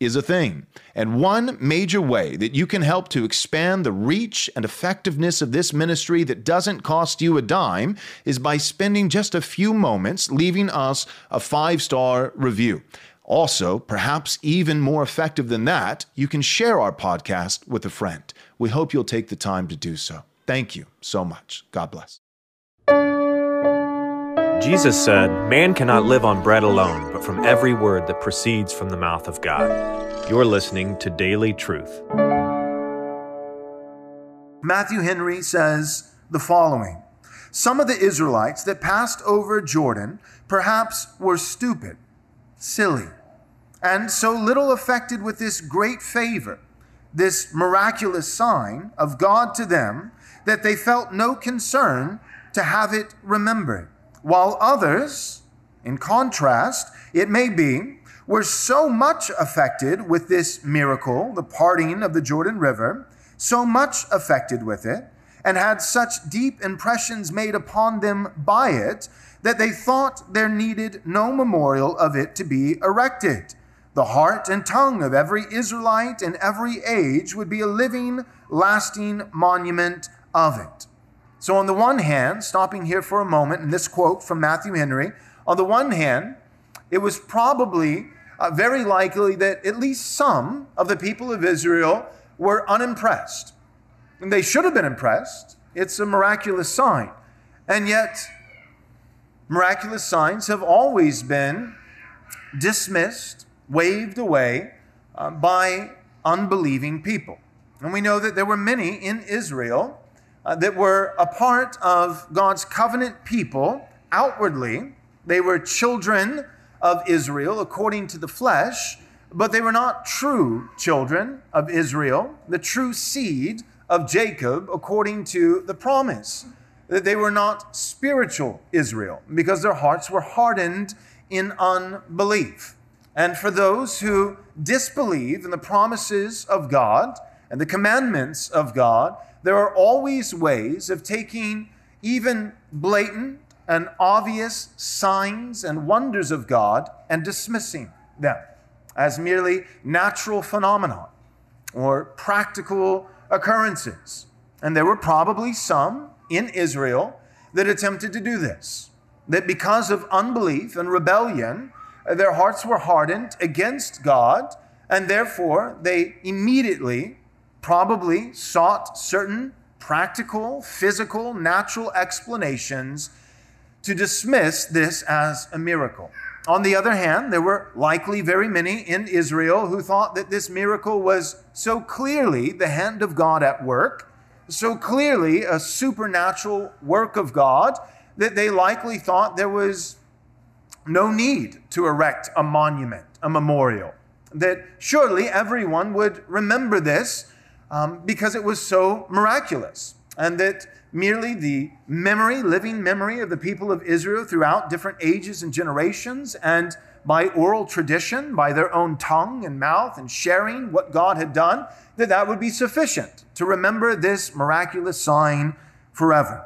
is a thing. And one major way that you can help to expand the reach and effectiveness of this ministry that doesn't cost you a dime is by spending just a few moments leaving us a five star review. Also, perhaps even more effective than that, you can share our podcast with a friend. We hope you'll take the time to do so. Thank you so much. God bless. Jesus said, Man cannot live on bread alone, but from every word that proceeds from the mouth of God. You're listening to Daily Truth. Matthew Henry says the following Some of the Israelites that passed over Jordan perhaps were stupid, silly, and so little affected with this great favor, this miraculous sign of God to them, that they felt no concern to have it remembered, while others, in contrast, it may be, were so much affected with this miracle, the parting of the Jordan River, so much affected with it, and had such deep impressions made upon them by it, that they thought there needed no memorial of it to be erected the heart and tongue of every Israelite in every age would be a living, lasting monument of it. So, on the one hand, stopping here for a moment in this quote from Matthew Henry, on the one hand, it was probably uh, very likely that at least some of the people of Israel were unimpressed. And they should have been impressed. It's a miraculous sign. And yet, miraculous signs have always been dismissed waved away uh, by unbelieving people. And we know that there were many in Israel uh, that were a part of God's covenant people outwardly. They were children of Israel according to the flesh, but they were not true children of Israel, the true seed of Jacob according to the promise. That they were not spiritual Israel because their hearts were hardened in unbelief. And for those who disbelieve in the promises of God and the commandments of God, there are always ways of taking even blatant and obvious signs and wonders of God and dismissing them as merely natural phenomena or practical occurrences. And there were probably some in Israel that attempted to do this. That because of unbelief and rebellion, their hearts were hardened against God, and therefore they immediately probably sought certain practical, physical, natural explanations to dismiss this as a miracle. On the other hand, there were likely very many in Israel who thought that this miracle was so clearly the hand of God at work, so clearly a supernatural work of God, that they likely thought there was no need to erect a monument, a memorial. That surely everyone would remember this um, because it was so miraculous. And that merely the memory, living memory of the people of Israel throughout different ages and generations, and by oral tradition, by their own tongue and mouth, and sharing what God had done, that that would be sufficient to remember this miraculous sign forever.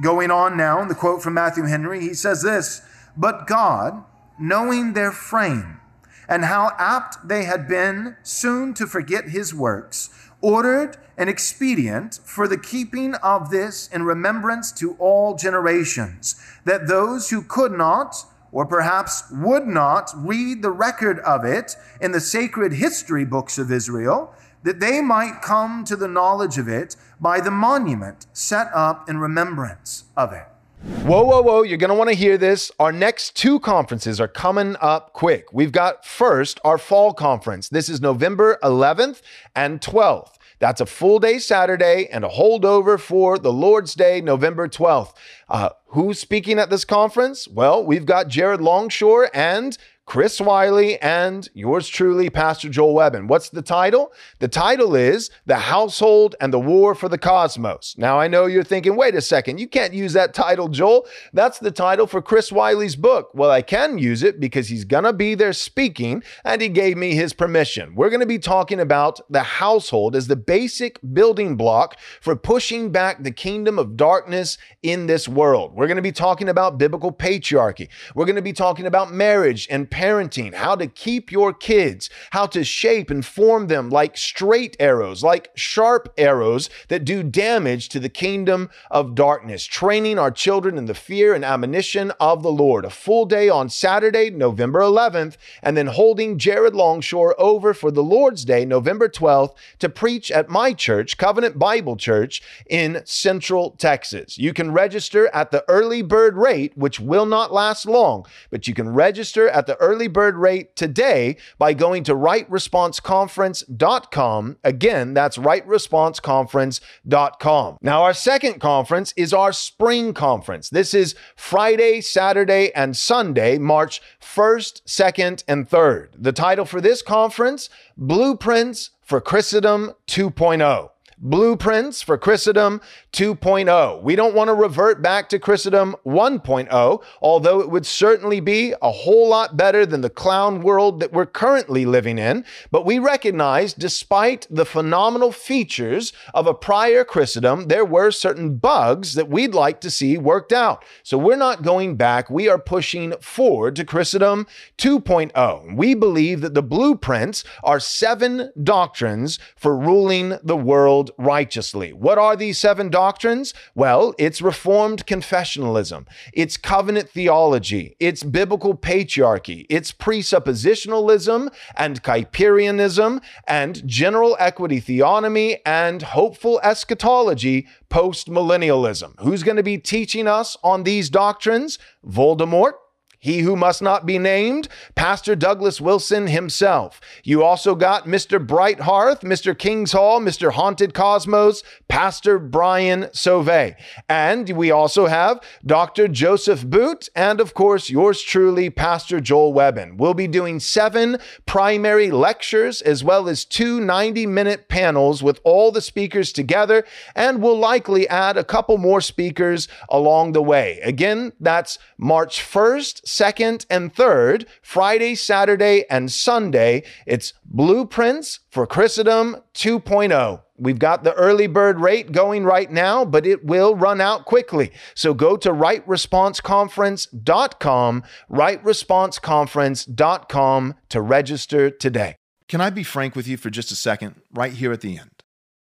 Going on now, in the quote from Matthew Henry, he says this but God, knowing their frame and how apt they had been soon to forget his works, ordered an expedient for the keeping of this in remembrance to all generations, that those who could not, or perhaps would not, read the record of it in the sacred history books of Israel, that they might come to the knowledge of it by the monument set up in remembrance of it. Whoa, whoa, whoa. You're going to want to hear this. Our next two conferences are coming up quick. We've got first our fall conference. This is November 11th and 12th. That's a full day Saturday and a holdover for the Lord's Day, November 12th. Uh, who's speaking at this conference? Well, we've got Jared Longshore and Chris Wiley and yours truly, Pastor Joel Webbon. What's the title? The title is The Household and the War for the Cosmos. Now, I know you're thinking, wait a second, you can't use that title, Joel. That's the title for Chris Wiley's book. Well, I can use it because he's going to be there speaking and he gave me his permission. We're going to be talking about the household as the basic building block for pushing back the kingdom of darkness in this world. We're going to be talking about biblical patriarchy. We're going to be talking about marriage and parenting, how to keep your kids, how to shape and form them like straight arrows, like sharp arrows that do damage to the kingdom of darkness, training our children in the fear and admonition of the Lord. A full day on Saturday, November 11th, and then holding Jared Longshore over for the Lord's Day, November 12th, to preach at my church, Covenant Bible Church in Central Texas. You can register at the early bird rate, which will not last long, but you can register at the early bird rate today by going to rightresponseconference.com. Again, that's rightresponseconference.com. Now, our second conference is our spring conference. This is Friday, Saturday, and Sunday, March 1st, 2nd, and 3rd. The title for this conference Blueprints for Christendom 2.0 blueprints for Christendom 2.0. We don't want to revert back to Christendom 1.0, although it would certainly be a whole lot better than the clown world that we're currently living in. But we recognize, despite the phenomenal features of a prior Christendom, there were certain bugs that we'd like to see worked out. So we're not going back. We are pushing forward to Christendom 2.0. We believe that the blueprints are seven doctrines for ruling the world righteously. What are these seven doctrines? Well, it's Reformed confessionalism, it's covenant theology, it's biblical patriarchy, it's presuppositionalism and Kuyperianism, and general equity theonomy and hopeful eschatology post millennialism. Who's going to be teaching us on these doctrines? Voldemort he who must not be named, Pastor Douglas Wilson himself. You also got Mr. Brighthearth, Mr. King's Hall, Mr. Haunted Cosmos, Pastor Brian Sauvé. And we also have Dr. Joseph Boot, and of course, yours truly, Pastor Joel Webbon. We'll be doing seven primary lectures as well as two 90 minute panels with all the speakers together, and we'll likely add a couple more speakers along the way. Again, that's March 1st 2nd, and 3rd, Friday, Saturday, and Sunday. It's Blueprints for Christendom 2.0. We've got the early bird rate going right now, but it will run out quickly. So go to rightresponseconference.com, rightresponseconference.com to register today. Can I be frank with you for just a second, right here at the end?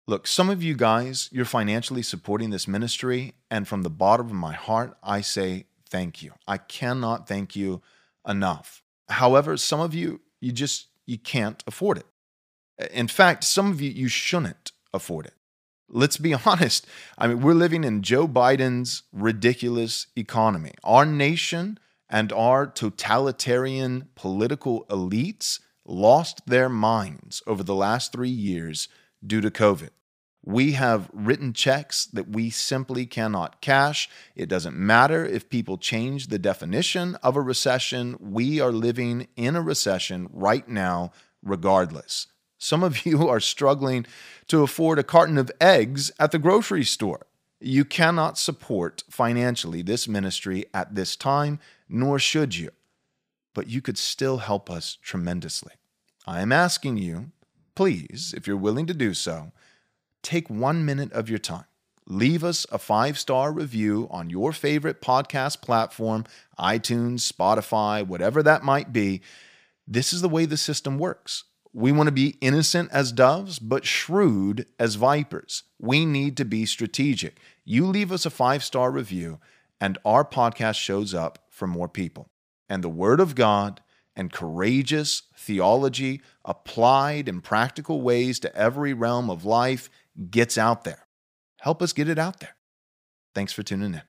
Look, some of you guys, you're financially supporting this ministry, and from the bottom of my heart, I say thank you. I cannot thank you enough. However, some of you, you just you can't afford it. In fact, some of you you shouldn't afford it. Let's be honest. I mean, we're living in Joe Biden's ridiculous economy. Our nation and our totalitarian political elites lost their minds over the last 3 years due to COVID. We have written checks that we simply cannot cash. It doesn't matter if people change the definition of a recession. We are living in a recession right now, regardless. Some of you are struggling to afford a carton of eggs at the grocery store. You cannot support financially this ministry at this time, nor should you. But you could still help us tremendously. I am asking you, please, if you're willing to do so, take one minute of your time. Leave us a five star review on your favorite podcast platform, iTunes, Spotify, whatever that might be. This is the way the system works. We want to be innocent as doves, but shrewd as vipers. We need to be strategic. You leave us a five star review, and our podcast shows up for more people. And the Word of God and courageous theology applied in practical ways to every realm of life gets out there. Help us get it out there. Thanks for tuning in.